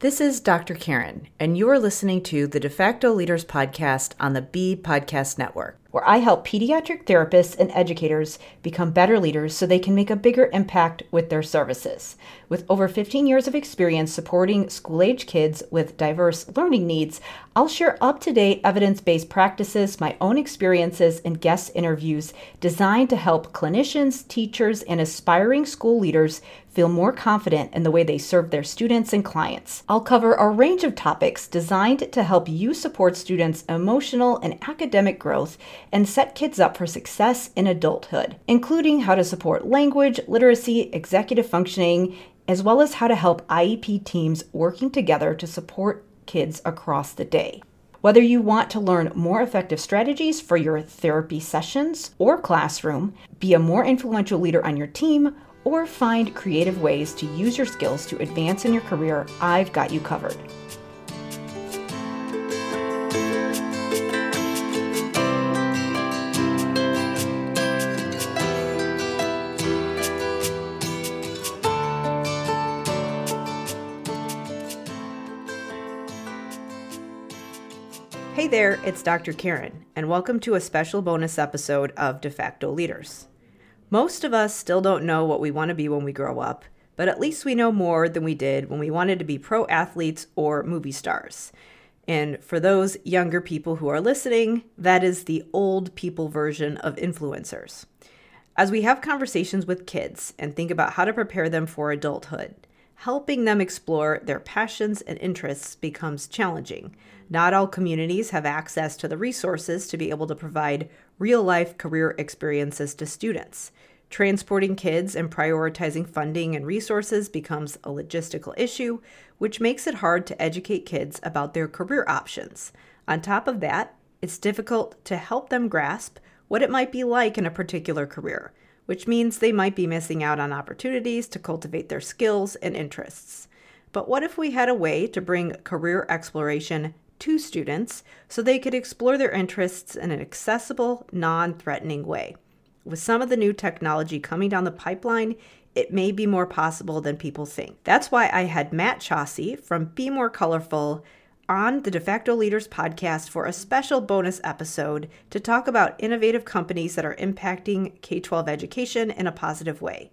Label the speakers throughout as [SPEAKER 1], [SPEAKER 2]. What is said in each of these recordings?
[SPEAKER 1] This is Dr. Karen, and you are listening to the De facto Leaders Podcast on the B Podcast Network, where I help pediatric therapists and educators become better leaders so they can make a bigger impact with their services. With over 15 years of experience supporting school age kids with diverse learning needs, I'll share up to date evidence based practices, my own experiences, and guest interviews designed to help clinicians, teachers, and aspiring school leaders feel more confident in the way they serve their students and clients. I'll cover a range of topics designed to help you support students' emotional and academic growth and set kids up for success in adulthood, including how to support language, literacy, executive functioning, as well as how to help IEP teams working together to support kids across the day. Whether you want to learn more effective strategies for your therapy sessions or classroom, be a more influential leader on your team, or find creative ways to use your skills to advance in your career, I've got you covered. Hey there, it's Dr. Karen, and welcome to a special bonus episode of De facto Leaders. Most of us still don't know what we want to be when we grow up, but at least we know more than we did when we wanted to be pro athletes or movie stars. And for those younger people who are listening, that is the old people version of influencers. As we have conversations with kids and think about how to prepare them for adulthood, helping them explore their passions and interests becomes challenging. Not all communities have access to the resources to be able to provide real life career experiences to students. Transporting kids and prioritizing funding and resources becomes a logistical issue, which makes it hard to educate kids about their career options. On top of that, it's difficult to help them grasp what it might be like in a particular career, which means they might be missing out on opportunities to cultivate their skills and interests. But what if we had a way to bring career exploration to students so they could explore their interests in an accessible, non threatening way? With some of the new technology coming down the pipeline, it may be more possible than people think. That's why I had Matt Chaussee from Be More Colorful on the De facto Leaders podcast for a special bonus episode to talk about innovative companies that are impacting K 12 education in a positive way.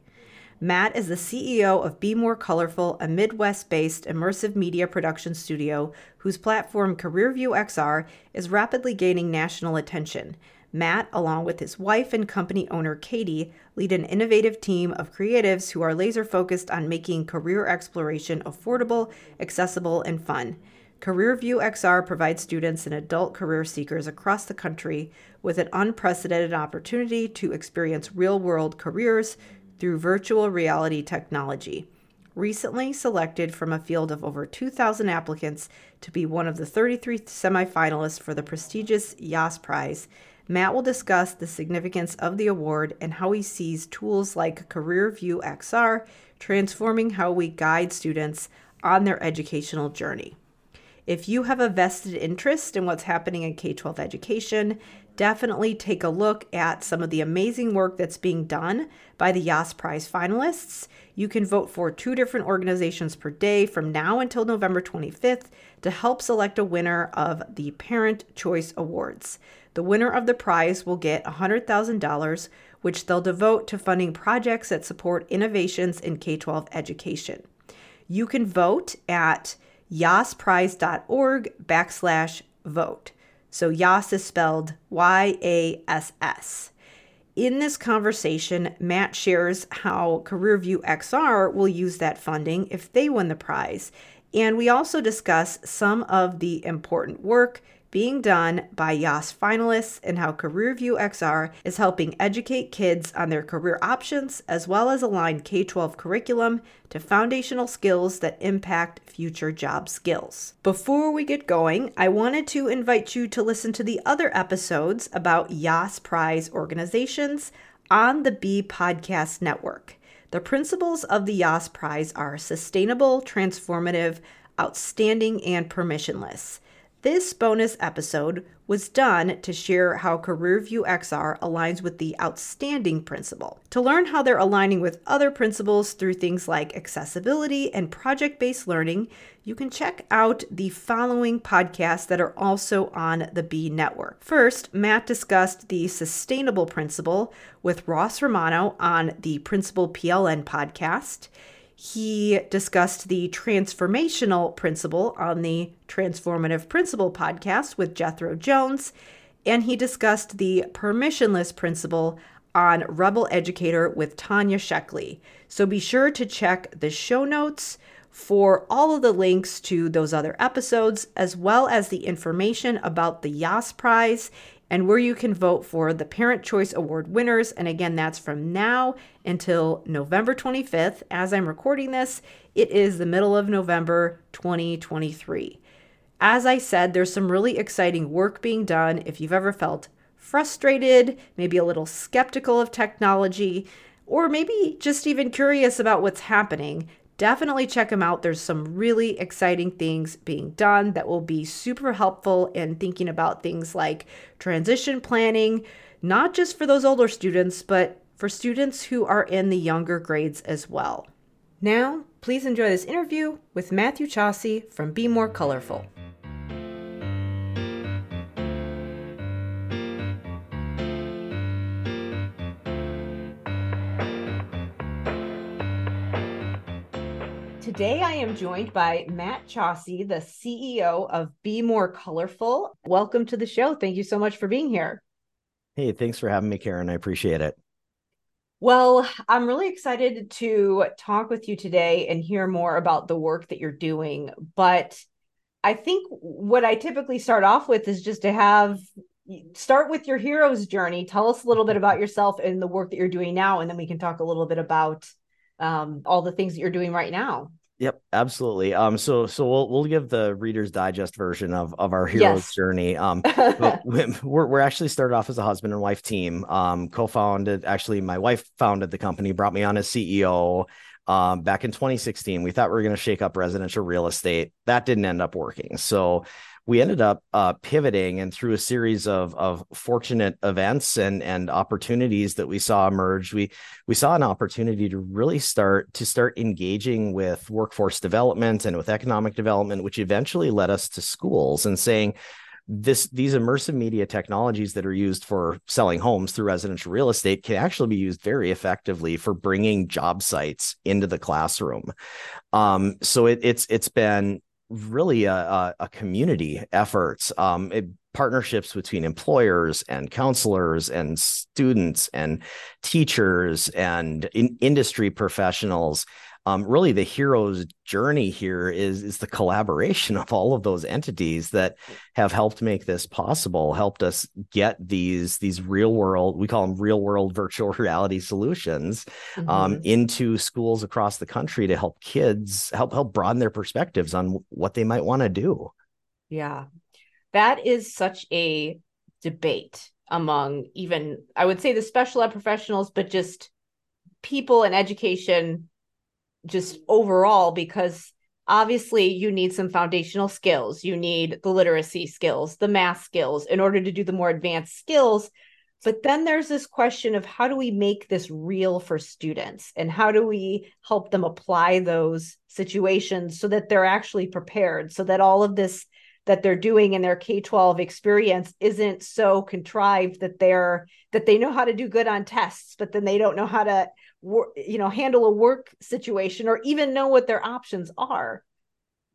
[SPEAKER 1] Matt is the CEO of Be More Colorful, a Midwest based immersive media production studio whose platform CareerView XR is rapidly gaining national attention. Matt, along with his wife and company owner Katie, lead an innovative team of creatives who are laser focused on making career exploration affordable, accessible, and fun. CareerView XR provides students and adult career seekers across the country with an unprecedented opportunity to experience real world careers through virtual reality technology. Recently selected from a field of over 2,000 applicants to be one of the 33 semifinalists for the prestigious Yass Prize, Matt will discuss the significance of the award and how he sees tools like CareerView XR transforming how we guide students on their educational journey. If you have a vested interest in what's happening in K 12 education, definitely take a look at some of the amazing work that's being done by the Yass Prize finalists. You can vote for two different organizations per day from now until November 25th to help select a winner of the Parent Choice Awards. The winner of the prize will get $100,000, which they'll devote to funding projects that support innovations in K 12 education. You can vote at yassprize.org backslash vote. So Yass is spelled Y A S S. In this conversation, Matt shares how CareerView XR will use that funding if they win the prize. And we also discuss some of the important work being done by Yass finalists and how CareerView XR is helping educate kids on their career options as well as align K 12 curriculum to foundational skills that impact future job skills. Before we get going, I wanted to invite you to listen to the other episodes about Yass Prize organizations on the B Podcast Network. The principles of the Yass Prize are sustainable, transformative, outstanding, and permissionless. This bonus episode was done to share how CareerView XR aligns with the outstanding principle. To learn how they're aligning with other principles through things like accessibility and project based learning, you can check out the following podcasts that are also on the B Network. First, Matt discussed the sustainable principle with Ross Romano on the Principal PLN podcast. He discussed the transformational principle on the Transformative Principle podcast with Jethro Jones, and he discussed the permissionless principle on Rebel Educator with Tanya Sheckley. So be sure to check the show notes for all of the links to those other episodes, as well as the information about the Yass Prize and where you can vote for the Parent Choice Award winners. And again, that's from now until November 25th. As I'm recording this, it is the middle of November 2023. As I said, there's some really exciting work being done. If you've ever felt frustrated, maybe a little skeptical of technology, or maybe just even curious about what's happening, definitely check them out. There's some really exciting things being done that will be super helpful in thinking about things like transition planning, not just for those older students, but for students who are in the younger grades as well. Now, please enjoy this interview with Matthew Chaussee from Be More Colorful. Today, I am joined by Matt Chaussee, the CEO of Be More Colorful. Welcome to the show. Thank you so much for being here.
[SPEAKER 2] Hey, thanks for having me, Karen. I appreciate it.
[SPEAKER 1] Well, I'm really excited to talk with you today and hear more about the work that you're doing. But I think what I typically start off with is just to have start with your hero's journey. Tell us a little bit about yourself and the work that you're doing now, and then we can talk a little bit about um, all the things that you're doing right now.
[SPEAKER 2] Yep, absolutely. Um, so so we'll we'll give the Reader's Digest version of of our hero's yes. journey. Um, we're we're actually started off as a husband and wife team. Um, co-founded. Actually, my wife founded the company, brought me on as CEO. Um, back in 2016, we thought we were going to shake up residential real estate. That didn't end up working. So we ended up uh, pivoting and through a series of of fortunate events and and opportunities that we saw emerge we we saw an opportunity to really start to start engaging with workforce development and with economic development which eventually led us to schools and saying this these immersive media technologies that are used for selling homes through residential real estate can actually be used very effectively for bringing job sites into the classroom. Um, so it, it's it's been really a, a, community efforts, um, it, partnerships between employers and counselors and students and teachers and in industry professionals um, really the hero's journey here is is the collaboration of all of those entities that have helped make this possible helped us get these these real world we call them real world virtual reality solutions um, mm-hmm. um, into schools across the country to help kids help help broaden their perspectives on what they might want to do
[SPEAKER 1] yeah that is such a debate among even i would say the special ed professionals but just people in education just overall because obviously you need some foundational skills. You need the literacy skills the math skills in order to do the more advanced skills. But then there's this question of how do we make this real for students? And how do we help them apply those situations so that they're actually prepared so that all of this that they're doing in their K-12 experience isn't so contrived that they're that they know how to do good on tests but then they don't know how to you know handle a work situation or even know what their options are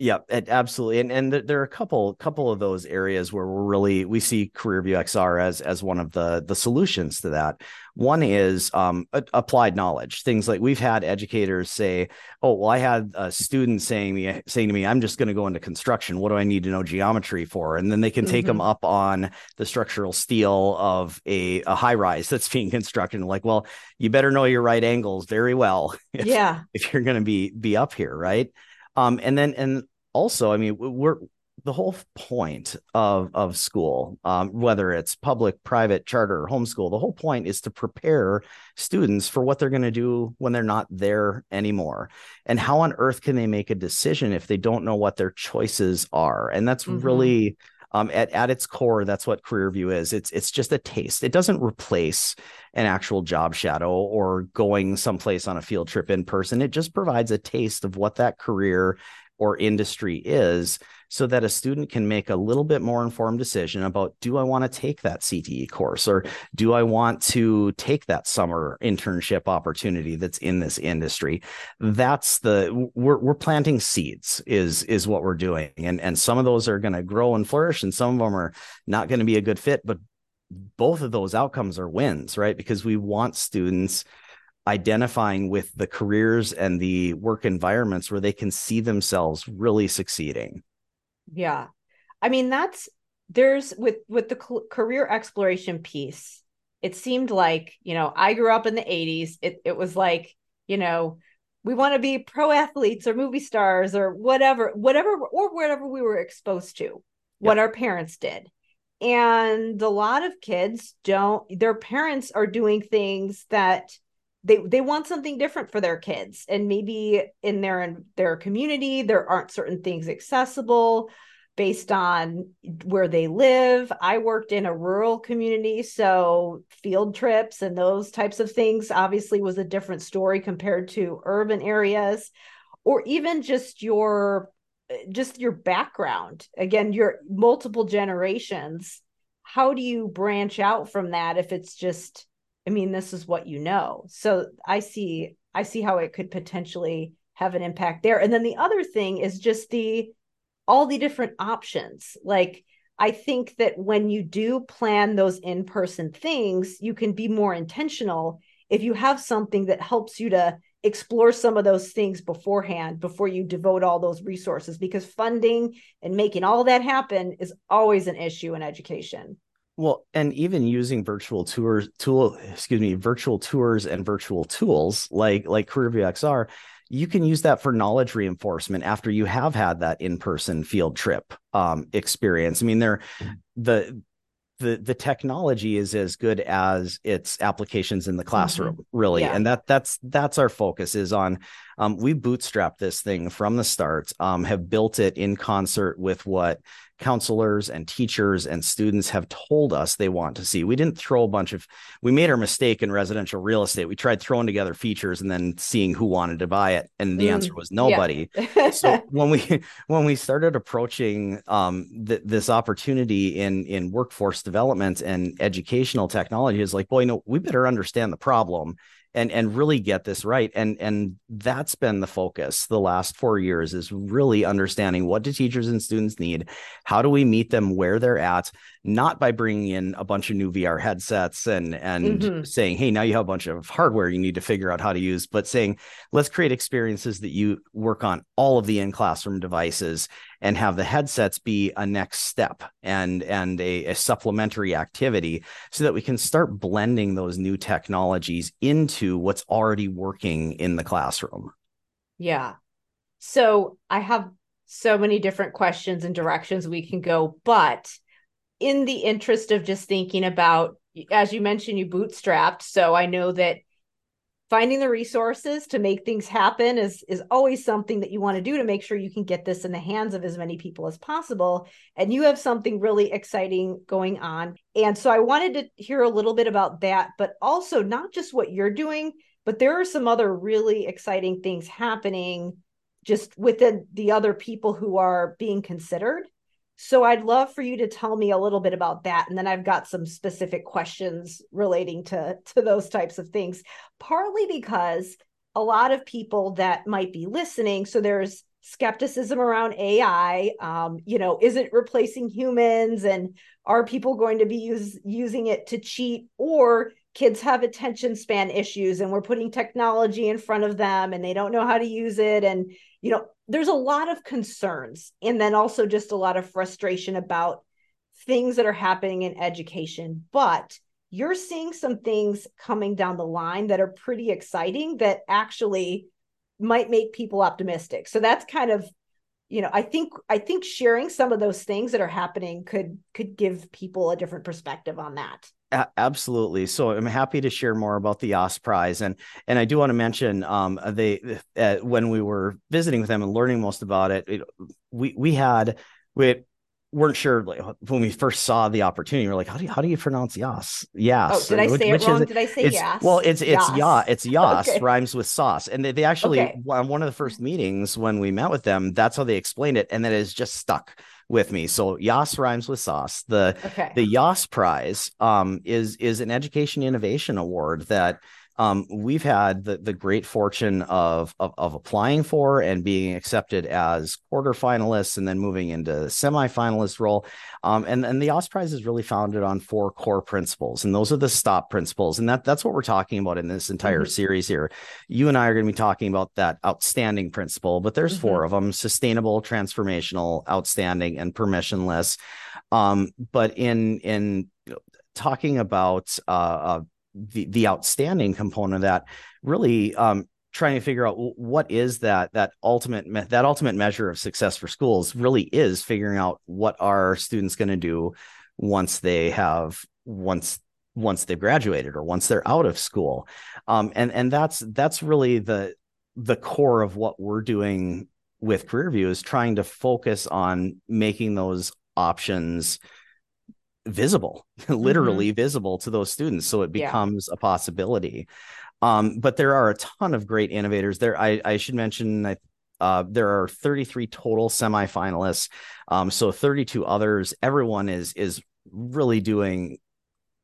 [SPEAKER 2] yeah, absolutely, and and there are a couple couple of those areas where we're really we see CareerView XR as as one of the the solutions to that. One is um, applied knowledge, things like we've had educators say, "Oh, well, I had a student saying me saying to me, I'm just going to go into construction. What do I need to know geometry for?" And then they can take mm-hmm. them up on the structural steel of a, a high rise that's being constructed. Like, well, you better know your right angles very well.
[SPEAKER 1] If, yeah,
[SPEAKER 2] if you're going to be be up here, right? Um, and then and also, I mean, we're the whole point of of school, um, whether it's public, private, charter, or homeschool, the whole point is to prepare students for what they're going to do when they're not there anymore. And how on earth can they make a decision if they don't know what their choices are? And that's mm-hmm. really um, at, at its core, that's what Career View is. It's it's just a taste. It doesn't replace an actual job shadow or going someplace on a field trip in person. It just provides a taste of what that career or industry is so that a student can make a little bit more informed decision about do I want to take that CTE course or do I want to take that summer internship opportunity that's in this industry? That's the we're, we're planting seeds is is what we're doing and and some of those are going to grow and flourish and some of them are not going to be a good fit but both of those outcomes are wins right? Because we want students identifying with the careers and the work environments where they can see themselves really succeeding
[SPEAKER 1] yeah. I mean, that's there's with with the career exploration piece. It seemed like, you know, I grew up in the 80s. It it was like, you know, we want to be pro athletes or movie stars or whatever, whatever or whatever we were exposed to, yep. what our parents did. And a lot of kids don't their parents are doing things that they they want something different for their kids. And maybe in their in their community there aren't certain things accessible based on where they live. I worked in a rural community so field trips and those types of things obviously was a different story compared to urban areas or even just your just your background. Again your multiple generations how do you branch out from that if it's just I mean, this is what you know. So I see, I see how it could potentially have an impact there. And then the other thing is just the all the different options. Like I think that when you do plan those in-person things, you can be more intentional if you have something that helps you to explore some of those things beforehand before you devote all those resources because funding and making all that happen is always an issue in education.
[SPEAKER 2] Well, and even using virtual tours, tool, excuse me, virtual tours and virtual tools like like CareerView XR, you can use that for knowledge reinforcement after you have had that in-person field trip um, experience. I mean, there, the the the technology is as good as its applications in the classroom mm-hmm. really yeah. and that that's that's our focus is on um, we bootstrapped this thing from the start um, have built it in concert with what counselors and teachers and students have told us they want to see. We didn't throw a bunch of, we made our mistake in residential real estate. We tried throwing together features and then seeing who wanted to buy it. And the mm, answer was nobody. Yeah. so when we, when we started approaching um, th- this opportunity in, in workforce development and educational technology is like, boy, no, we better understand the problem and and really get this right. And and that's been the focus the last 4 years is really understanding what do teachers and students need? How do we meet them where they're at? Not by bringing in a bunch of new VR headsets and and mm-hmm. saying hey now you have a bunch of hardware you need to figure out how to use but saying let's create experiences that you work on all of the in classroom devices and have the headsets be a next step and and a, a, supplementary activity so that we can start blending those new technologies into what's already working in the classroom.
[SPEAKER 1] Yeah. So i have so many different questions and directions we can go but in the interest of just thinking about as you mentioned you bootstrapped so i know that finding the resources to make things happen is is always something that you want to do to make sure you can get this in the hands of as many people as possible. And you have something really exciting going on. And so i wanted to hear a little bit about that but also not just what you're doing but there are some other really exciting things happening just within the other people who are being considered so I'd love for you to tell me a little bit about that. And then I've got some specific questions relating to, to those types of things, partly because a lot of people that might be listening, so there's skepticism around AI. Um, you know, is it replacing humans? And are people going to be use, using it to cheat? Or kids have attention span issues and we're putting technology in front of them and they don't know how to use it. And, you know, there's a lot of concerns and then also just a lot of frustration about things that are happening in education. But you're seeing some things coming down the line that are pretty exciting that actually might make people optimistic. So that's kind of you know i think i think sharing some of those things that are happening could could give people a different perspective on that
[SPEAKER 2] a- absolutely. So I'm happy to share more about the Yass Prize, and and I do want to mention um, they uh, when we were visiting with them and learning most about it, it we we had we weren't sure like, when we first saw the opportunity. We are like, how do you how do you pronounce Yas? Yes.
[SPEAKER 1] Oh, did I say which, it wrong? Did I say
[SPEAKER 2] yes? Well, it's it's Yas. It's Yas okay. rhymes with sauce, and they, they actually okay. on one of the first meetings when we met with them, that's how they explained it, and that is just stuck with me. So Yas rhymes with sauce. The okay. the Yass Prize um, is is an education innovation award that um, we've had the, the great fortune of, of, of applying for and being accepted as quarterfinalists and then moving into semifinalist role. Um, and and the Yass Prize is really founded on four core principles, and those are the stop principles, and that that's what we're talking about in this entire mm-hmm. series here. You and I are going to be talking about that outstanding principle, but there's mm-hmm. four of them: sustainable, transformational, outstanding, and permissionless. Um, but in in talking about uh, uh, the the outstanding component of that really um, trying to figure out what is that that ultimate me- that ultimate measure of success for schools really is figuring out what are students going to do once they have once once they've graduated or once they're out of school. Um, and and that's that's really the the core of what we're doing with careerview is trying to focus on making those options visible, literally mm-hmm. visible to those students. So it becomes yeah. a possibility. Um, but there are a ton of great innovators there. I, I should mention, uh, there are 33 total semifinalists. Um, so 32 others. Everyone is is really doing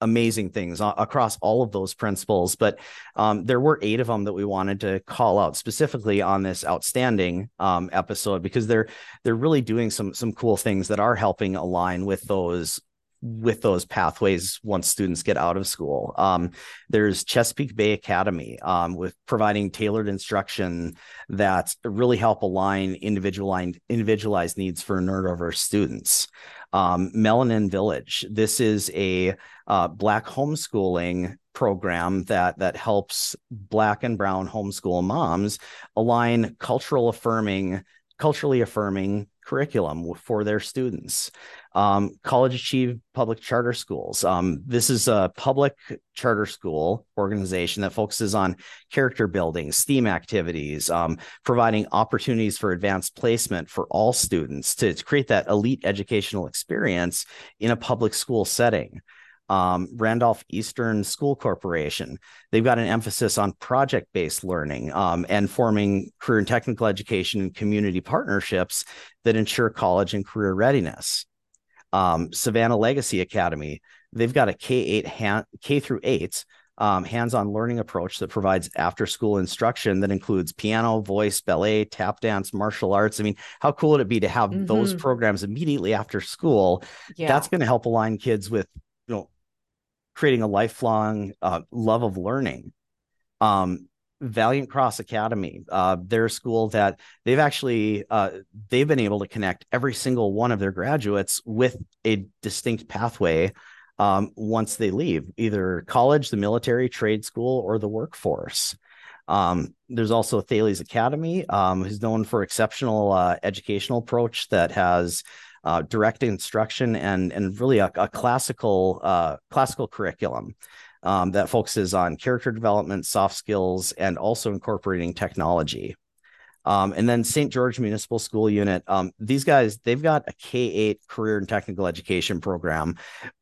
[SPEAKER 2] amazing things across all of those principles. But um, there were eight of them that we wanted to call out specifically on this outstanding um, episode because they're they're really doing some some cool things that are helping align with those with those pathways once students get out of school. Um, there's Chesapeake Bay Academy um, with providing tailored instruction that really help align individualized individualized needs for neurodiverse students. Um, Melanin Village. This is a uh, Black homeschooling program that that helps Black and Brown homeschool moms align cultural affirming, culturally affirming curriculum for their students um, College Achieve Public Charter Schools. Um, this is a public charter school organization that focuses on character building, STEAM activities, um, providing opportunities for advanced placement for all students to, to, create that elite educational experience in a public school setting. Um, Randolph Eastern School Corporation. They've got an emphasis on project based learning um, and forming career and technical education and community partnerships that ensure college and career readiness um, Savannah Legacy Academy. They've got a K eight hand, K through eight um, hands-on learning approach that provides after-school instruction that includes piano, voice, ballet, tap dance, martial arts. I mean, how cool would it be to have mm-hmm. those programs immediately after school? Yeah. That's going to help align kids with creating a lifelong uh, love of learning. Um, Valiant Cross Academy, uh, their school that they've actually uh, they've been able to connect every single one of their graduates with a distinct pathway um, once they leave either college, the military, trade school, or the workforce. Um, there's also Thales Academy, um, who's known for exceptional uh, educational approach that has uh, direct instruction and and really a, a classical uh, classical curriculum um, that focuses on character development, soft skills, and also incorporating technology. Um, and then St. George Municipal School Unit. Um, these guys, they've got a K 8 career and technical education program,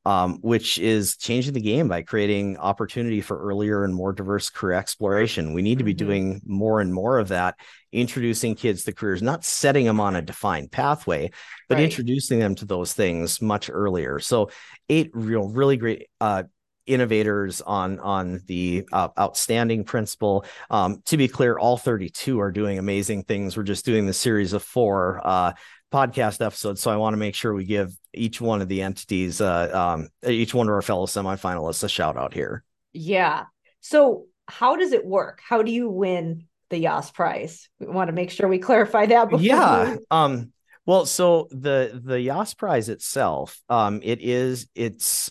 [SPEAKER 2] um, which is changing the game by creating opportunity for earlier and more diverse career exploration. We need to be mm-hmm. doing more and more of that, introducing kids to careers, not setting them on a defined pathway, but right. introducing them to those things much earlier. So, eight real, really great uh, innovators on on the uh, outstanding principle. Um, to be clear, all 32 are doing amazing things. We're just doing the series of four uh, podcast episodes, so I want to make sure we give each one of the entities, uh, um, each one of our fellow semifinalists, a shout out here.
[SPEAKER 1] Yeah. So how does it work? How do you win the Yass Prize? We want to make sure we clarify that.
[SPEAKER 2] Before yeah. We... Um. Well, so the the Yass Prize itself, um, it is it's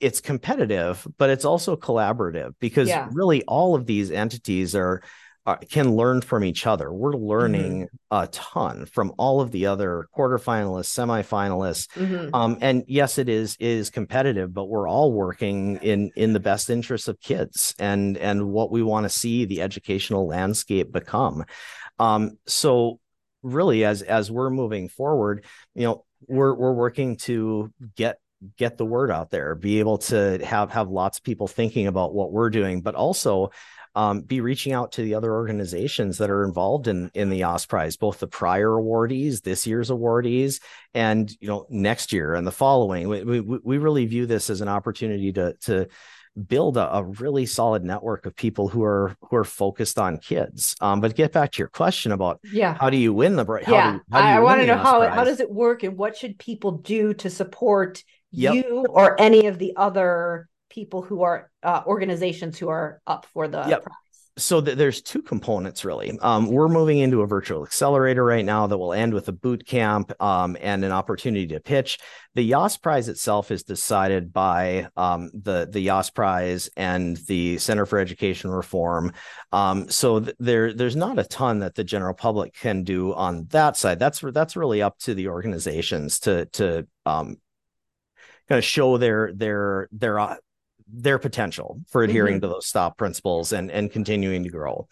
[SPEAKER 2] it's competitive, but it's also collaborative because yeah. really all of these entities are, are, can learn from each other. We're learning mm-hmm. a ton from all of the other quarterfinalists, semifinalists. Mm-hmm. Um, and yes, it is is competitive, but we're all working in in the best interest of kids and and what we want to see the educational landscape become. Um, so really as as we're moving forward you know we're we're working to get get the word out there be able to have have lots of people thinking about what we're doing but also um, be reaching out to the other organizations that are involved in in the Yass Prize, both the prior awardees, this year's awardees, and you know next year and the following. We we, we really view this as an opportunity to to build a, a, really solid network of people who are who are focused on kids. Um, but get back to your question about
[SPEAKER 1] yeah,
[SPEAKER 2] how do you win the
[SPEAKER 1] how yeah? Do, how do I want to know how how does it work and what should people do to support yep. you or any of the other people who are uh, organizations who are up for the yep. prize?
[SPEAKER 2] so th- there's two components really. Um, we're moving into a virtual accelerator right now that will end with a boot camp um, and an opportunity to pitch. The Yass Prize itself is decided by um, the the Prize and the Center for Education Reform. Um, so th- there there's not a ton that the general public can do on that side. That's that's really up to the organizations to to um, kind of show their their their uh, their potential for adhering mm-hmm. to those stop principles and and continuing to grow.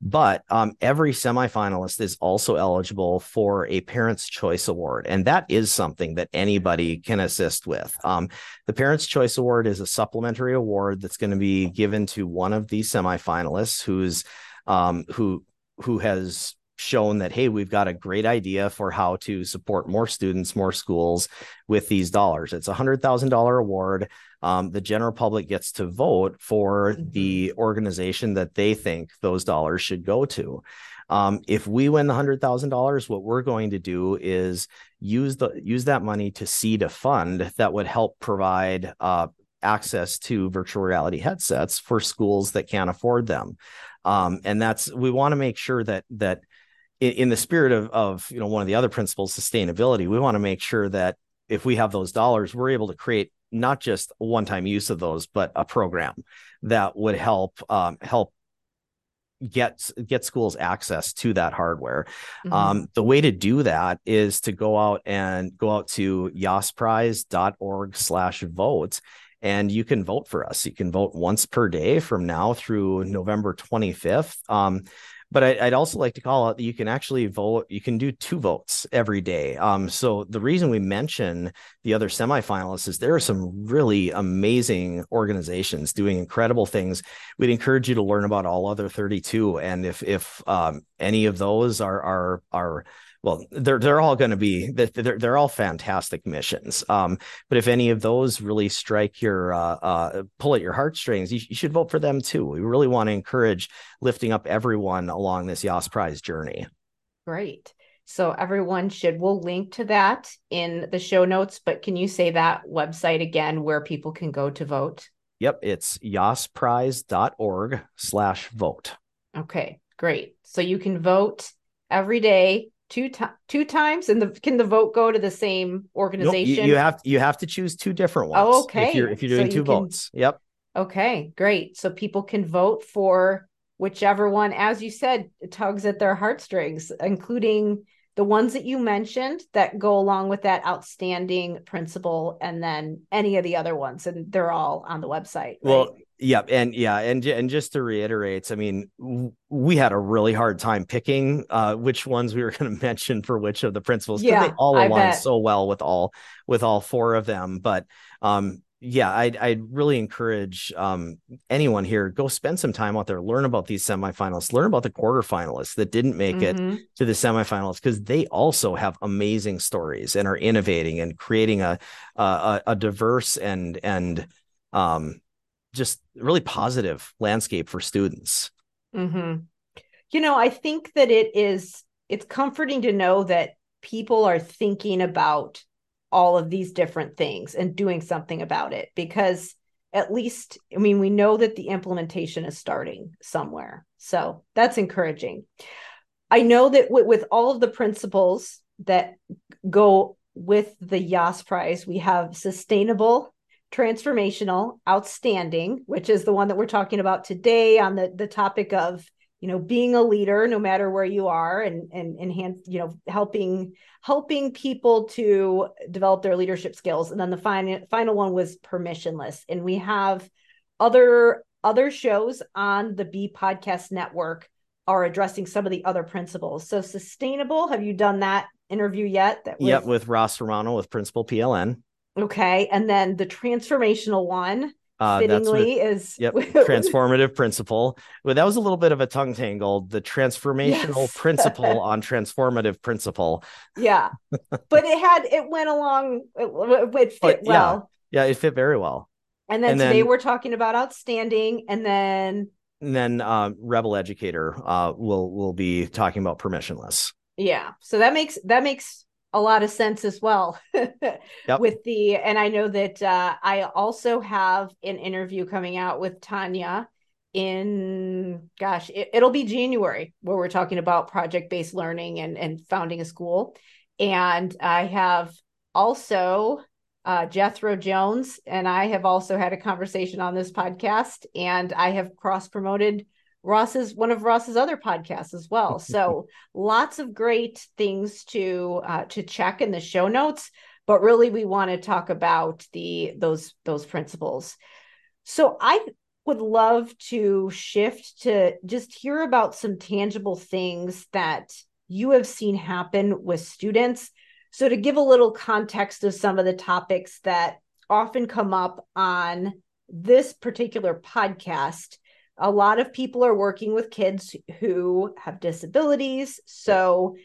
[SPEAKER 2] But um, every semifinalist is also eligible for a Parents' Choice Award, and that is something that anybody can assist with. Um, the Parents' Choice Award is a supplementary award that's going to be given to one of these semifinalists who's um, who who has shown that hey we've got a great idea for how to support more students more schools with these dollars. It's a hundred thousand dollar award. Um, the general public gets to vote for mm-hmm. the organization that they think those dollars should go to. Um, if we win the hundred thousand dollars what we're going to do is use the use that money to seed a fund that would help provide uh, access to virtual reality headsets for schools that can't afford them. Um, and that's we want to make sure that that in, in the spirit of of you know one of the other principles sustainability we want to make sure that if we have those dollars we're able to create not just one-time use of those but a program that would help um, help get get schools access to that hardware. Mm-hmm. Um, the way to do that is to go out and go out to yassprize.org slash vote and you can vote for us. You can vote once per day from now through November 25th. Um, but I, would also like to call out that you can actually vote. You can do two votes every day. Um, so the reason we mention the other semifinalists is there are some really amazing organizations doing incredible things. We'd encourage you to learn about all other 32, and if if um, any of those are are are well they're they're all going to be they're, they're all fantastic missions. Um, but if any of those really strike your uh, uh, pull at your heartstrings you, you, should vote for them too. We really want to encourage lifting up everyone along this Yas Yass Prize journey.
[SPEAKER 1] Great. So everyone should we'll link to that in the show notes but can you say that website again where people can go to vote?
[SPEAKER 2] Yep it's yassprize.org slash vote.
[SPEAKER 1] Okay great. So you can vote every day two to- two times? And the can the vote go to the same organization
[SPEAKER 2] nope, you, you, have you have to choose two different ones
[SPEAKER 1] oh, okay
[SPEAKER 2] if you're if you're doing so two you votes. Can, yep.
[SPEAKER 1] Okay great. So people can vote for whichever one as you said tugs at their heartstrings including the ones that you mentioned that go along with that outstanding principle and then any of the other ones and they're all on the website right?
[SPEAKER 2] well yeah, and yeah, and and just to reiterate, I mean, we had a really hard time picking uh, which ones we were going to mention for which of the principles. Yeah, they all align so well with all with all four of them. But um, yeah, I'd I'd really encourage um, anyone here go spend some time out there, learn about these semifinalists, learn about the quarterfinalists that didn't make mm-hmm. it to the semifinals because they also have amazing stories and are innovating and creating a a, a diverse and and um just really positive landscape for students.
[SPEAKER 1] Mm-hmm. You know, I think that it is it's comforting to know that people are thinking about all of these different things and doing something about it because at least i mean we know that the implementation is starting somewhere so that's encouraging i know that w- with all of the principles that go with the yass prize we have sustainable transformational, outstanding, which is the one that we're talking about today on the, the topic of you know being a leader no matter where you are and and enhance you know helping helping people to develop their leadership skills and then the final final one was permissionless and we have other other shows on the b podcast network are addressing some of the other principles. So sustainable, have you done that interview yet?
[SPEAKER 2] That with... Yep, with Ross Romano with Principal PLN.
[SPEAKER 1] Okay, and then the transformational one. Uh, fittingly is
[SPEAKER 2] yep transformative principle well that was a little bit of a tongue tangle the transformational yes. principle on transformative principle
[SPEAKER 1] yeah but it had it went along it, it fit well
[SPEAKER 2] yeah. yeah it fit very well
[SPEAKER 1] and then and today then, we're talking about outstanding and then
[SPEAKER 2] and then uh, rebel educator uh, will will be talking about permissionless
[SPEAKER 1] yeah so that makes that makes a lot of sense as well yep. with the and i know that uh, i also have an interview coming out with tanya in gosh it, will be january where we're talking about project based learning and and founding a school and i have also uh, Jethro Jones and I have also had a conversation on this podcast, and I have cross promoted Ross's one of Ross's other podcasts as well. So lots of great things to uh, to check in the show notes. But really, we want to talk about the those those principles. So I would love to shift to just hear about some tangible things that you have seen happen with students so, to give a little context of some of the topics that often come up on this particular podcast, a lot of people are working with kids who have disabilities. So,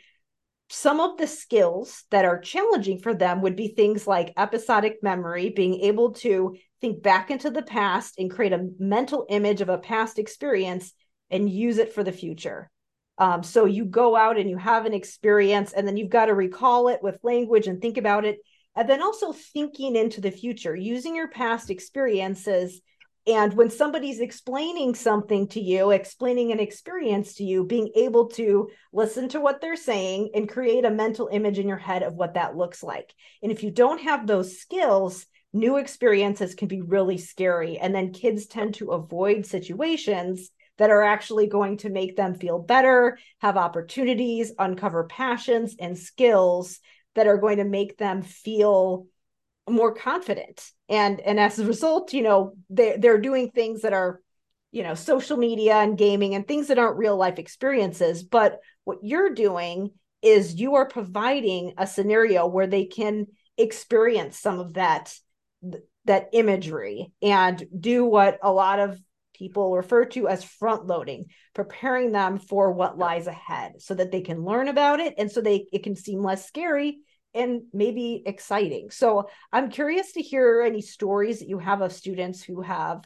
[SPEAKER 1] some of the skills that are challenging for them would be things like episodic memory, being able to think back into the past and create a mental image of a past experience and use it for the future. Um, so you go out and you have an experience, and then you've got to recall it with language and think about it. And then also thinking into the future, using your past experiences. And when somebody's explaining something to you, explaining an experience to you, being able to listen to what they're saying and create a mental image in your head of what that looks like. And if you don't have those skills, new experiences can be really scary. And then kids tend to avoid situations that are actually going to make them feel better, have opportunities, uncover passions and skills that are going to make them feel more confident. And and as a result, you know, they they're doing things that are, you know, social media and gaming and things that aren't real life experiences, but what you're doing is you are providing a scenario where they can experience some of that that imagery and do what a lot of people refer to as front loading, preparing them for what lies ahead so that they can learn about it and so they it can seem less scary and maybe exciting. So I'm curious to hear any stories that you have of students who have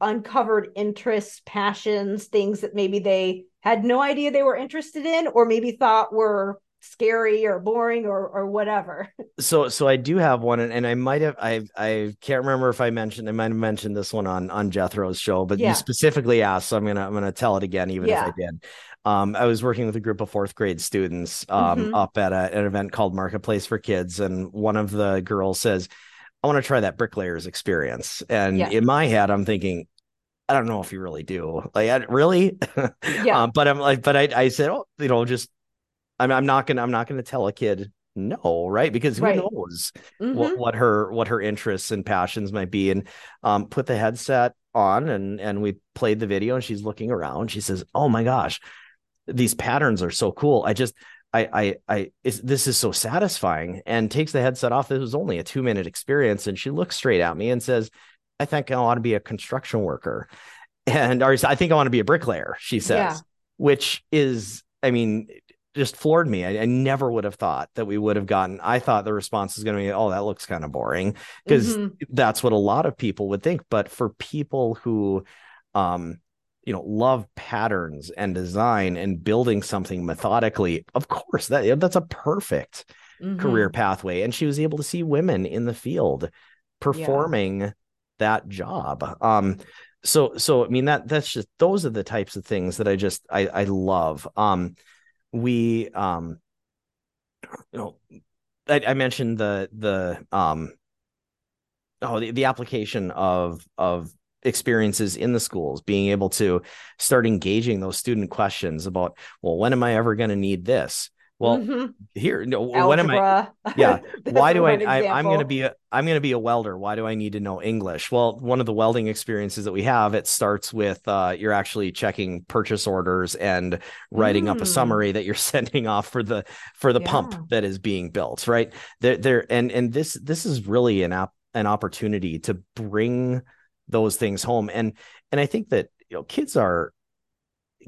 [SPEAKER 1] uncovered interests, passions, things that maybe they had no idea they were interested in or maybe thought were scary or boring or or whatever.
[SPEAKER 2] So so I do have one and, and I might have I I can't remember if I mentioned I might have mentioned this one on on Jethro's show, but yeah. you specifically asked, so I'm gonna I'm gonna tell it again, even yeah. if I did. Um, I was working with a group of fourth grade students um, mm-hmm. up at a, an event called Marketplace for Kids, and one of the girls says, "I want to try that bricklayers experience." And yeah. in my head, I'm thinking, I don't know if you really do. Like, I, really? yeah. Um, but I'm like, but I, I said, oh, you know, just I'm, I'm not gonna I'm not gonna tell a kid no, right? Because who right. knows mm-hmm. what, what her what her interests and passions might be. And um, put the headset on and and we played the video and she's looking around. She says, "Oh my gosh, these patterns are so cool. I just I I I this is so satisfying." And takes the headset off. It was only a two minute experience, and she looks straight at me and says, "I think I want to be a construction worker." And or I think I want to be a bricklayer, she says, yeah. which is I mean, just floored me. I, I, never would have thought that we would have gotten. I thought the response is going to be, "Oh, that looks kind of boring," because mm-hmm. that's what a lot of people would think. But for people who, um, you know, love patterns and design and building something methodically, of course that that's a perfect mm-hmm. career pathway. And she was able to see women in the field performing yeah. that job. Um, so so I mean that that's just those are the types of things that I just I I love. Um we um you know I, I mentioned the the um oh the, the application of of experiences in the schools being able to start engaging those student questions about well when am i ever going to need this well, mm-hmm. here, no, what am I? Yeah. Why do I, I I'm going to be a, I'm going to be a welder. Why do I need to know English? Well, one of the welding experiences that we have, it starts with, uh, you're actually checking purchase orders and writing mm. up a mm. summary that you're sending off for the, for the yeah. pump that is being built. Right there, there. And, and this, this is really an app, an opportunity to bring those things home. And, and I think that, you know, kids are,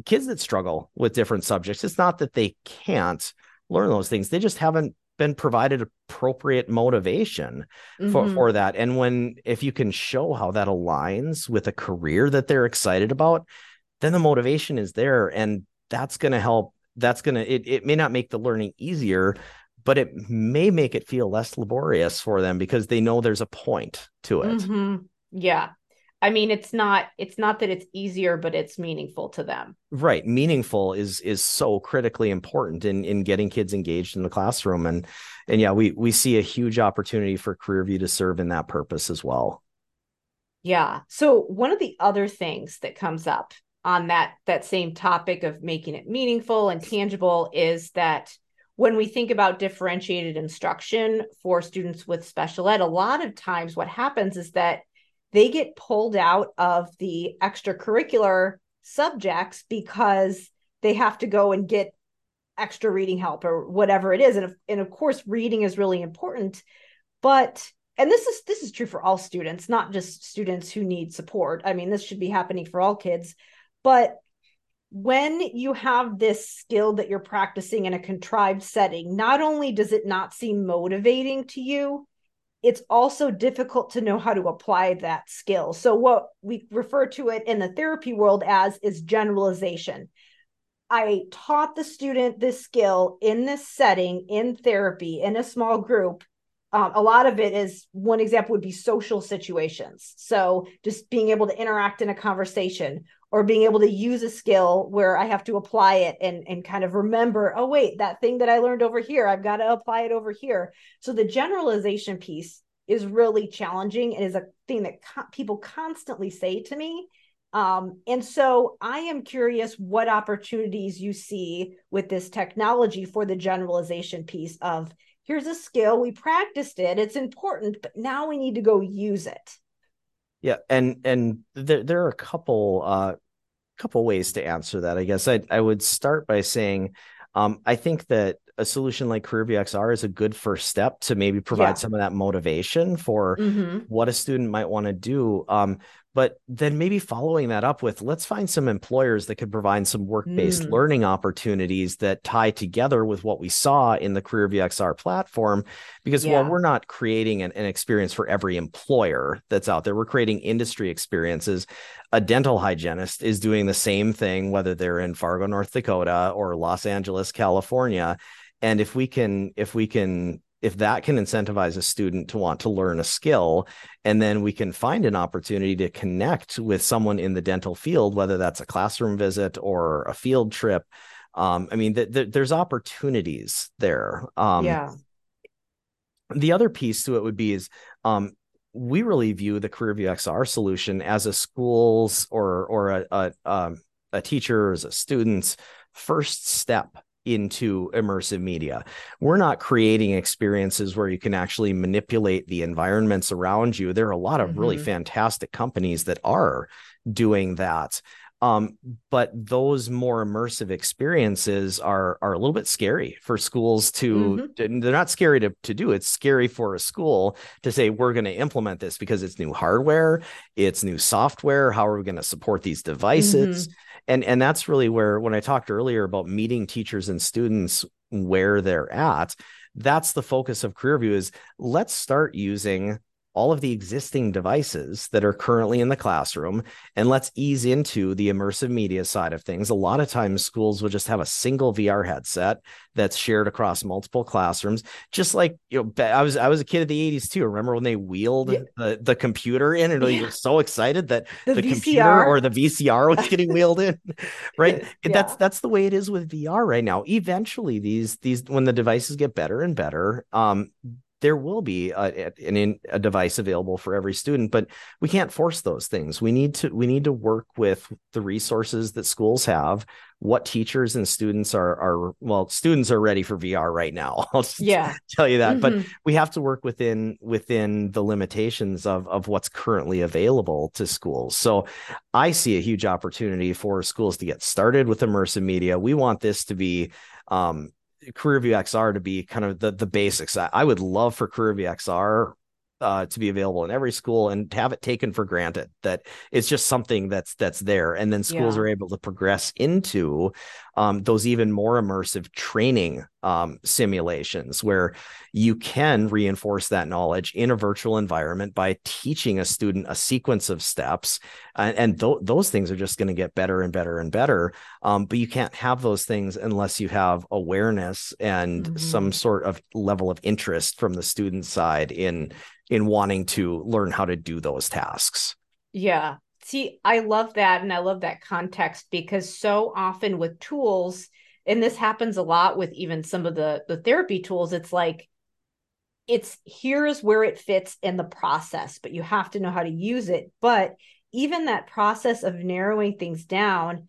[SPEAKER 2] kids that struggle with different subjects, it's not that they can't learn those things. They just haven't been provided appropriate motivation mm-hmm. for, for that. And when if you can show how that aligns with a career that they're excited about, then the motivation is there. And that's gonna help. That's gonna it, it may not make the learning easier, but it may make it feel less laborious for them because they know there's a point to it.
[SPEAKER 1] Mm-hmm. Yeah. I mean, it's not it's not that it's easier, but it's meaningful to them.
[SPEAKER 2] Right. Meaningful is is so critically important in in getting kids engaged in the classroom. And and yeah, we we see a huge opportunity for CareerView to serve in that purpose as well.
[SPEAKER 1] Yeah. So one of the other things that comes up on that that same topic of making it meaningful and tangible is that when we think about differentiated instruction for students with special ed, a lot of times what happens is that they get pulled out of the extracurricular subjects because they have to go and get extra reading help or whatever it is. And of, and of course reading is really important but and this is this is true for all students not just students who need support. I mean this should be happening for all kids but when you have this skill that you're practicing in a contrived setting not only does it not seem motivating to you it's also difficult to know how to apply that skill. So, what we refer to it in the therapy world as is generalization. I taught the student this skill in this setting in therapy in a small group. Um, a lot of it is one example would be social situations. So, just being able to interact in a conversation or being able to use a skill where I have to apply it and, and kind of remember, oh, wait, that thing that I learned over here, I've got to apply it over here. So the generalization piece is really challenging and is a thing that co- people constantly say to me. Um, and so I am curious what opportunities you see with this technology for the generalization piece of here's a skill, we practiced it, it's important, but now we need to go use it.
[SPEAKER 2] Yeah, and and there there are a couple uh couple ways to answer that. I guess I I would start by saying um I think that a solution like CareerView XR is a good first step to maybe provide yeah. some of that motivation for mm-hmm. what a student might want to do. Um, but then maybe following that up with let's find some employers that could provide some work-based mm. learning opportunities that tie together with what we saw in the career XR platform because yeah. while we're not creating an, an, experience for every employer that's out there we're creating industry experiences a dental hygienist is doing the same thing whether they're in fargo north dakota or los angeles california and if we can if we can if that can incentivize a student to want to learn a skill and then we can find an opportunity to connect with someone in the dental field whether that's a classroom visit or a field trip um, i mean th- th- there's opportunities there. Um,
[SPEAKER 1] yeah.
[SPEAKER 2] the other piece to it would be is um, we really view the CareerView XR solution as a school's or or a a, um, a teacher's a student's first step into immersive media. We're not creating experiences where you can actually manipulate the environments around you. There are a lot of mm-hmm. really fantastic companies that are doing that. Um, but those more immersive experiences are are a little bit scary for schools to, mm-hmm. they're not scary to, to do it's scary for a school to say we're going to implement this because it's new hardware it's new software how are we going to support these devices mm-hmm and and that's really where when i talked earlier about meeting teachers and students where they're at that's the focus of CareerView is let's start using all of the existing devices that are currently in the classroom and let's ease into the immersive media side of things. A lot of times schools will just have a single VR headset that's shared across multiple classrooms. Just like, you know, I was I was a kid of the 80s too. Remember when they wheeled yeah. the, the computer in and yeah. you were so excited that the, the computer or the VCR was getting wheeled in. Right. Yeah. That's that's the way it is with VR right now. Eventually these these when the devices get better and better, um, there will be a, an, a device available for every student but we can't force those things. We need to we need to work with the resources that schools have what teachers and students are are well students are ready for VR right now I'll
[SPEAKER 1] yeah.
[SPEAKER 2] tell you that mm-hmm. but we have to work within within the limitations of of what's currently available to schools. So I see a huge opportunity for schools to get started with immersive media. We want this to be um CareerView XR to be kind of the the basics. I, I would love for CareerView XR uh, to be available in every school and have it taken for granted that it's just something that's that's there and then schools yeah. are able to progress into um, those even more immersive training um, simulations where you can reinforce that knowledge in a virtual environment by teaching a student a sequence of steps and, and th- those things are just going to get better and better and better um, but you can't have those things unless you have awareness and mm-hmm. some sort of level of interest from the student side in in wanting to learn how to do those tasks.
[SPEAKER 1] Yeah. See, I love that. And I love that context because so often with tools, and this happens a lot with even some of the, the therapy tools, it's like, it's here's where it fits in the process, but you have to know how to use it. But even that process of narrowing things down,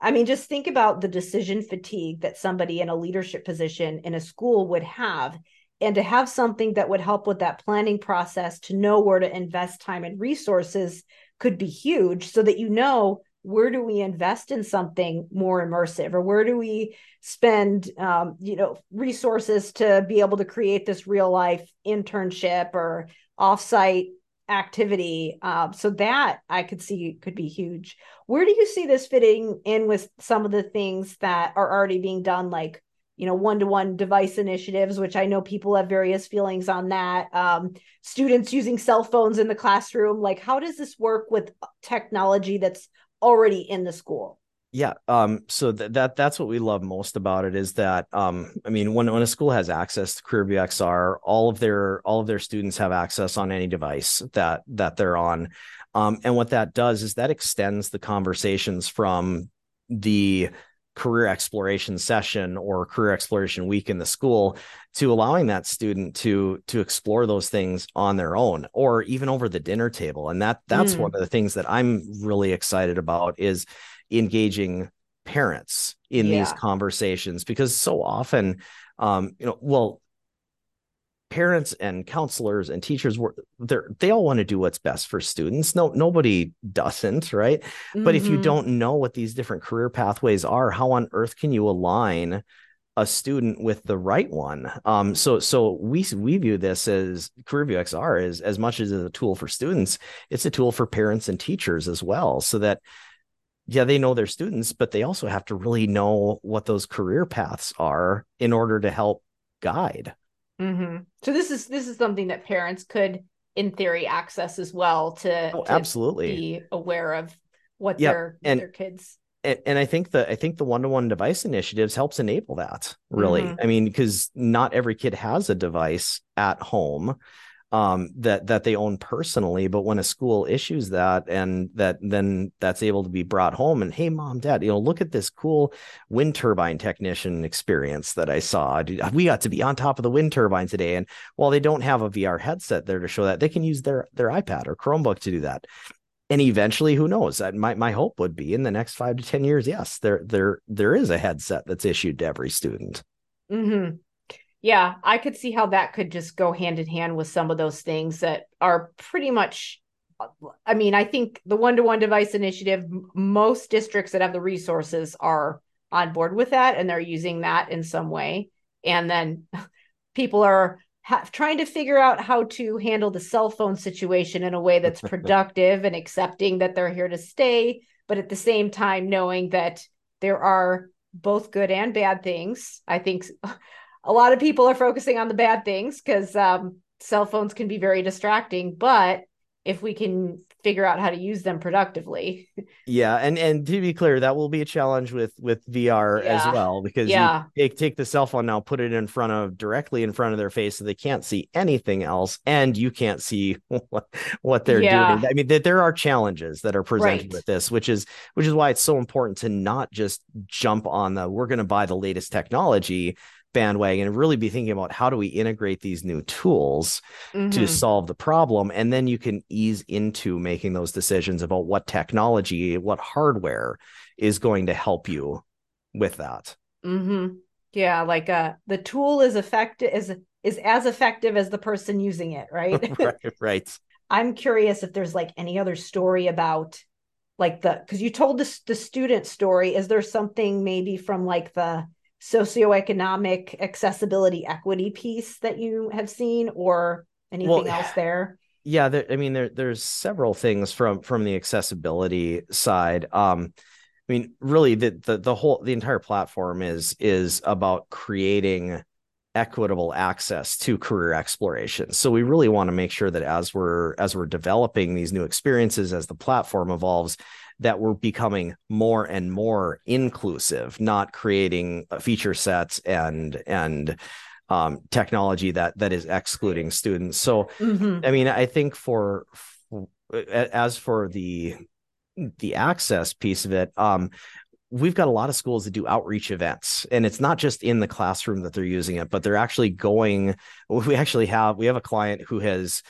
[SPEAKER 1] I mean, just think about the decision fatigue that somebody in a leadership position in a school would have and to have something that would help with that planning process to know where to invest time and resources could be huge so that you know where do we invest in something more immersive or where do we spend um, you know resources to be able to create this real life internship or offsite activity. Um, so that i could see could be huge. Where do you see this fitting in with some of the things that are already being done like you know one-to-one device initiatives which i know people have various feelings on that. Um, students using cell phones in the classroom. Like how does this work with technology that's already in the school?
[SPEAKER 2] Yeah um, so th- that that's what we love most about it is that um, i mean when, when a school has access to career bxr all of their all of their students have access on any device that that they're on. Um, and what that does is that extends the conversations from the career exploration session or career exploration week in the school to allowing that student to to explore those things on their own or even over the dinner table and that that's mm. one of the things that I'm really excited about is engaging parents in yeah. these conversations because so often um you know well parents and counselors and teachers were they they all want to do what's best for students no nobody doesn't right mm-hmm. but if you mm-hmm. don't know what these different career pathways are how on earth can you align a student with the right one um so so we we view this as careerview xr as as much as a tool for students it's a tool for parents and teachers as well so that yeah they know their students but they also have to really know what those career paths are in order to help guide
[SPEAKER 1] Mm-hmm. So this is this is something that parents could, in theory, access as well to,
[SPEAKER 2] oh, to absolutely
[SPEAKER 1] be aware of what yep. their and, their kids.
[SPEAKER 2] And, and I think the I think the one to one device initiatives helps enable that. Really, mm-hmm. I mean, because not every kid has a device at home um, that that they own personally. But when a school issues that, and that then that's able to be brought home, and hey, mom, dad, you know, look at this cool wind turbine technician experience that I saw. We got to be on top of the wind turbine today, and while they don't have a VR headset there to show that, they can use their their iPad or Chromebook to do that. And eventually, who knows? That my my hope would be in the next five to ten years, yes, there there there is a headset that's issued to every student.
[SPEAKER 1] Mm-hmm yeah, I could see how that could just go hand in hand with some of those things that are pretty much. Uh, I mean, I think the one to one device initiative, most districts that have the resources are on board with that and they're using that in some way. And then people are trying to figure out how to handle the cell phone situation in a way that's productive and accepting that they're here to stay, but at the same time, knowing that there are both good and bad things. I think a lot of people are focusing on the bad things because um, cell phones can be very distracting. But if we can figure out how to use them productively.
[SPEAKER 2] Yeah, and and to be clear, that will be a challenge with with VR yeah. as well because
[SPEAKER 1] yeah.
[SPEAKER 2] you take take the cell phone now, put it in front of directly in front of their face, so they can't see anything else, and you can't see what, what they're yeah. doing. I mean, that there are challenges that are presented right. with this, which is which is why it's so important to not just jump on the we're going to buy the latest technology bandwagon and really be thinking about how do we integrate these new tools mm-hmm. to solve the problem and then you can ease into making those decisions about what technology what hardware is going to help you with that.
[SPEAKER 1] Mm-hmm. Yeah, like uh, the tool is effective is is as effective as the person using it, right?
[SPEAKER 2] right, right.
[SPEAKER 1] I'm curious if there's like any other story about like the because you told the the student story. Is there something maybe from like the socioeconomic accessibility equity piece that you have seen or anything well, else there?
[SPEAKER 2] Yeah, there, I mean there there's several things from from the accessibility side. Um, I mean, really, the the the whole the entire platform is is about creating equitable access to career exploration. So we really want to make sure that as we're as we're developing these new experiences as the platform evolves that we're becoming more and more inclusive, not creating feature sets and and um, technology that that is excluding students. So mm-hmm. I mean, I think for, for as for the the access piece of it, um, we've got a lot of schools that do outreach events and it's not just in the classroom that they're using it but they're actually going we actually have we have a client who has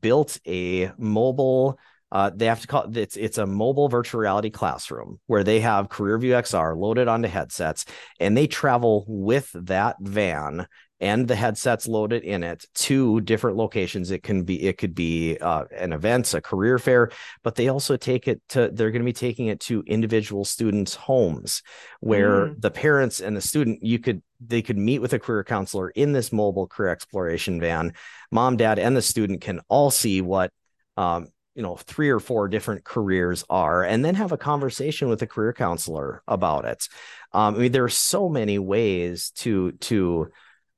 [SPEAKER 2] built a mobile uh, they have to call it's it's a mobile virtual reality classroom where they have CareerView XR loaded onto headsets and they travel with that van and the headsets loaded in it to different locations it can be it could be uh, an events a career fair but they also take it to they're going to be taking it to individual students homes where mm. the parents and the student you could they could meet with a career counselor in this mobile career exploration van mom dad and the student can all see what um, you know three or four different careers are and then have a conversation with a career counselor about it. Um, i mean there are so many ways to to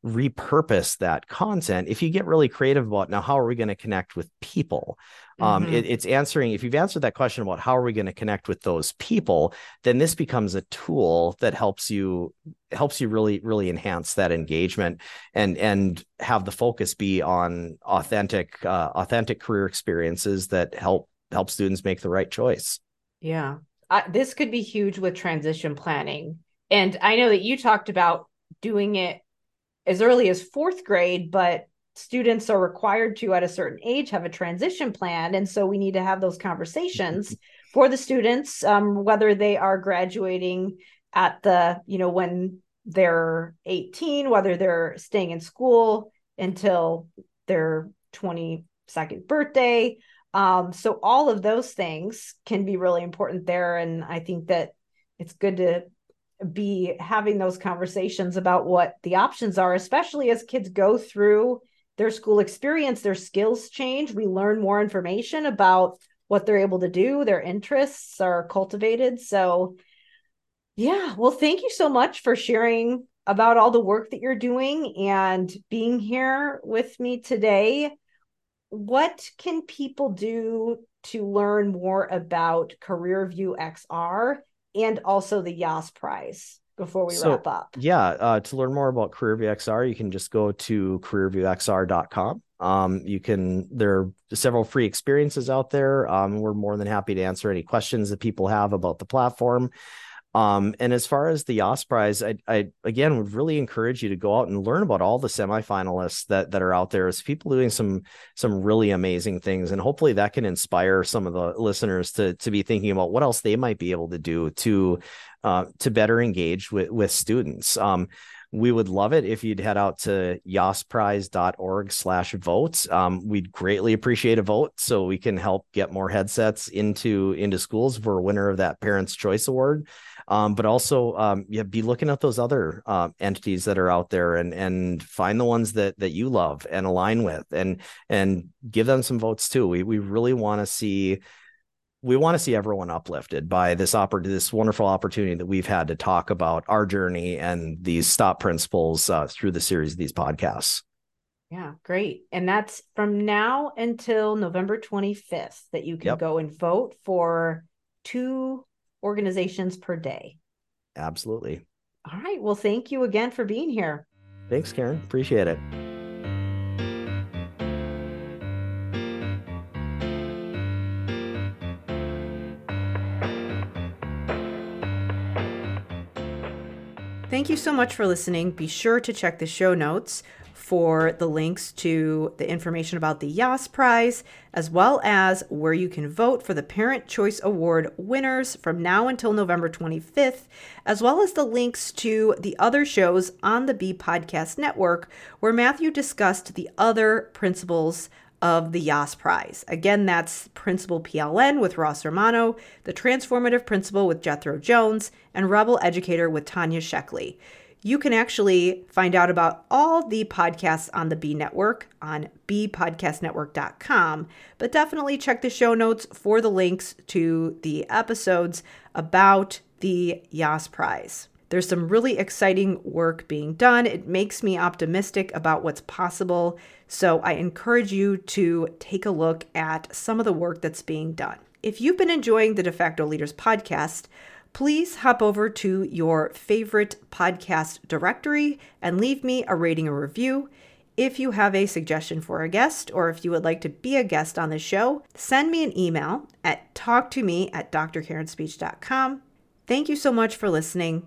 [SPEAKER 2] repurpose that content if you get really creative about now how are we going to connect with people? Um, mm-hmm. it, it's answering if you've answered that question about how are we going to connect with those people? then this becomes a tool that helps you helps you really really enhance that engagement and and have the focus be on authentic uh, authentic career experiences that help help students make the right choice.
[SPEAKER 1] Yeah. Uh, this could be huge with transition planning. And i know that you talked about doing it as early as fourth grade, but students are required to at a certain age have a transition plan. And so we need to have those conversations for the students um, whether they are graduating at the you know when they're 18 whether they're staying in school until their 22nd birthday. Um, so all of those things can be really important there. And i think that it's good to be having those conversations about what the options are, especially as kids go through their school experience, their skills change. We learn more information about what they're able to do, their interests are cultivated. So, yeah, well, thank you so much for sharing about all the work that you're doing and being here with me today. What can people do to learn more about CareerView XR and also the Yass Prize before we so, wrap up.
[SPEAKER 2] Yeah, uh, to learn more about CareerView XR, you can just go to careerviewxr.com. Um, you can there are several free experiences out there. Um, we're more than happy to answer any questions that people have about the platform. Um, and as far as the Yass Prize, I, I again would really encourage you to go out and learn about all the semifinalists that that are out there. As people doing some some really amazing things, and hopefully that can inspire some of the listeners to to be thinking about what else they might be able to do to uh, to better engage with with students. Um, we would love it if you'd head out to yassprize.org slash vote. Um, we'd greatly appreciate a vote so we can help get more headsets into into schools for a winner of that Parents' Choice Award um, but also um, yeah, be looking at those other uh, entities that are out there and and find the ones that that you love and align with and and give them some votes too. We we really want to see we want to see everyone uplifted by this oppor- this wonderful opportunity that we've had to talk about our journey and these stop principles uh, through the series of these podcasts.
[SPEAKER 1] Yeah, great. And that's from now until November 25th that you can yep. go and vote for two organizations per day.
[SPEAKER 2] Absolutely.
[SPEAKER 1] All right. Well, thank you again for being here.
[SPEAKER 2] Thanks, Karen. Appreciate it.
[SPEAKER 1] Thank you so much for listening. Be sure to check the show notes for the links to the information about the Yass Prize, as well as where you can vote for the Parent Choice Award winners from now until November 25th, as well as the links to the other shows on the Be Podcast Network, where Matthew discussed the other principles of the Yass Prize. Again, that's Principal PLN with Ross Romano, The Transformative Principal with Jethro Jones, and Rebel Educator with Tanya Sheckley. You can actually find out about all the podcasts on the Be Network on bepodcastnetwork.com, but definitely check the show notes for the links to the episodes about the Yass Prize. There's some really exciting work being done. It makes me optimistic about what's possible. So I encourage you to take a look at some of the work that's being done. If you've been enjoying the De facto Leaders podcast, please hop over to your favorite podcast directory and leave me a rating or review. If you have a suggestion for a guest or if you would like to be a guest on the show, send me an email at talktome at drkarenspeech.com. Thank you so much for listening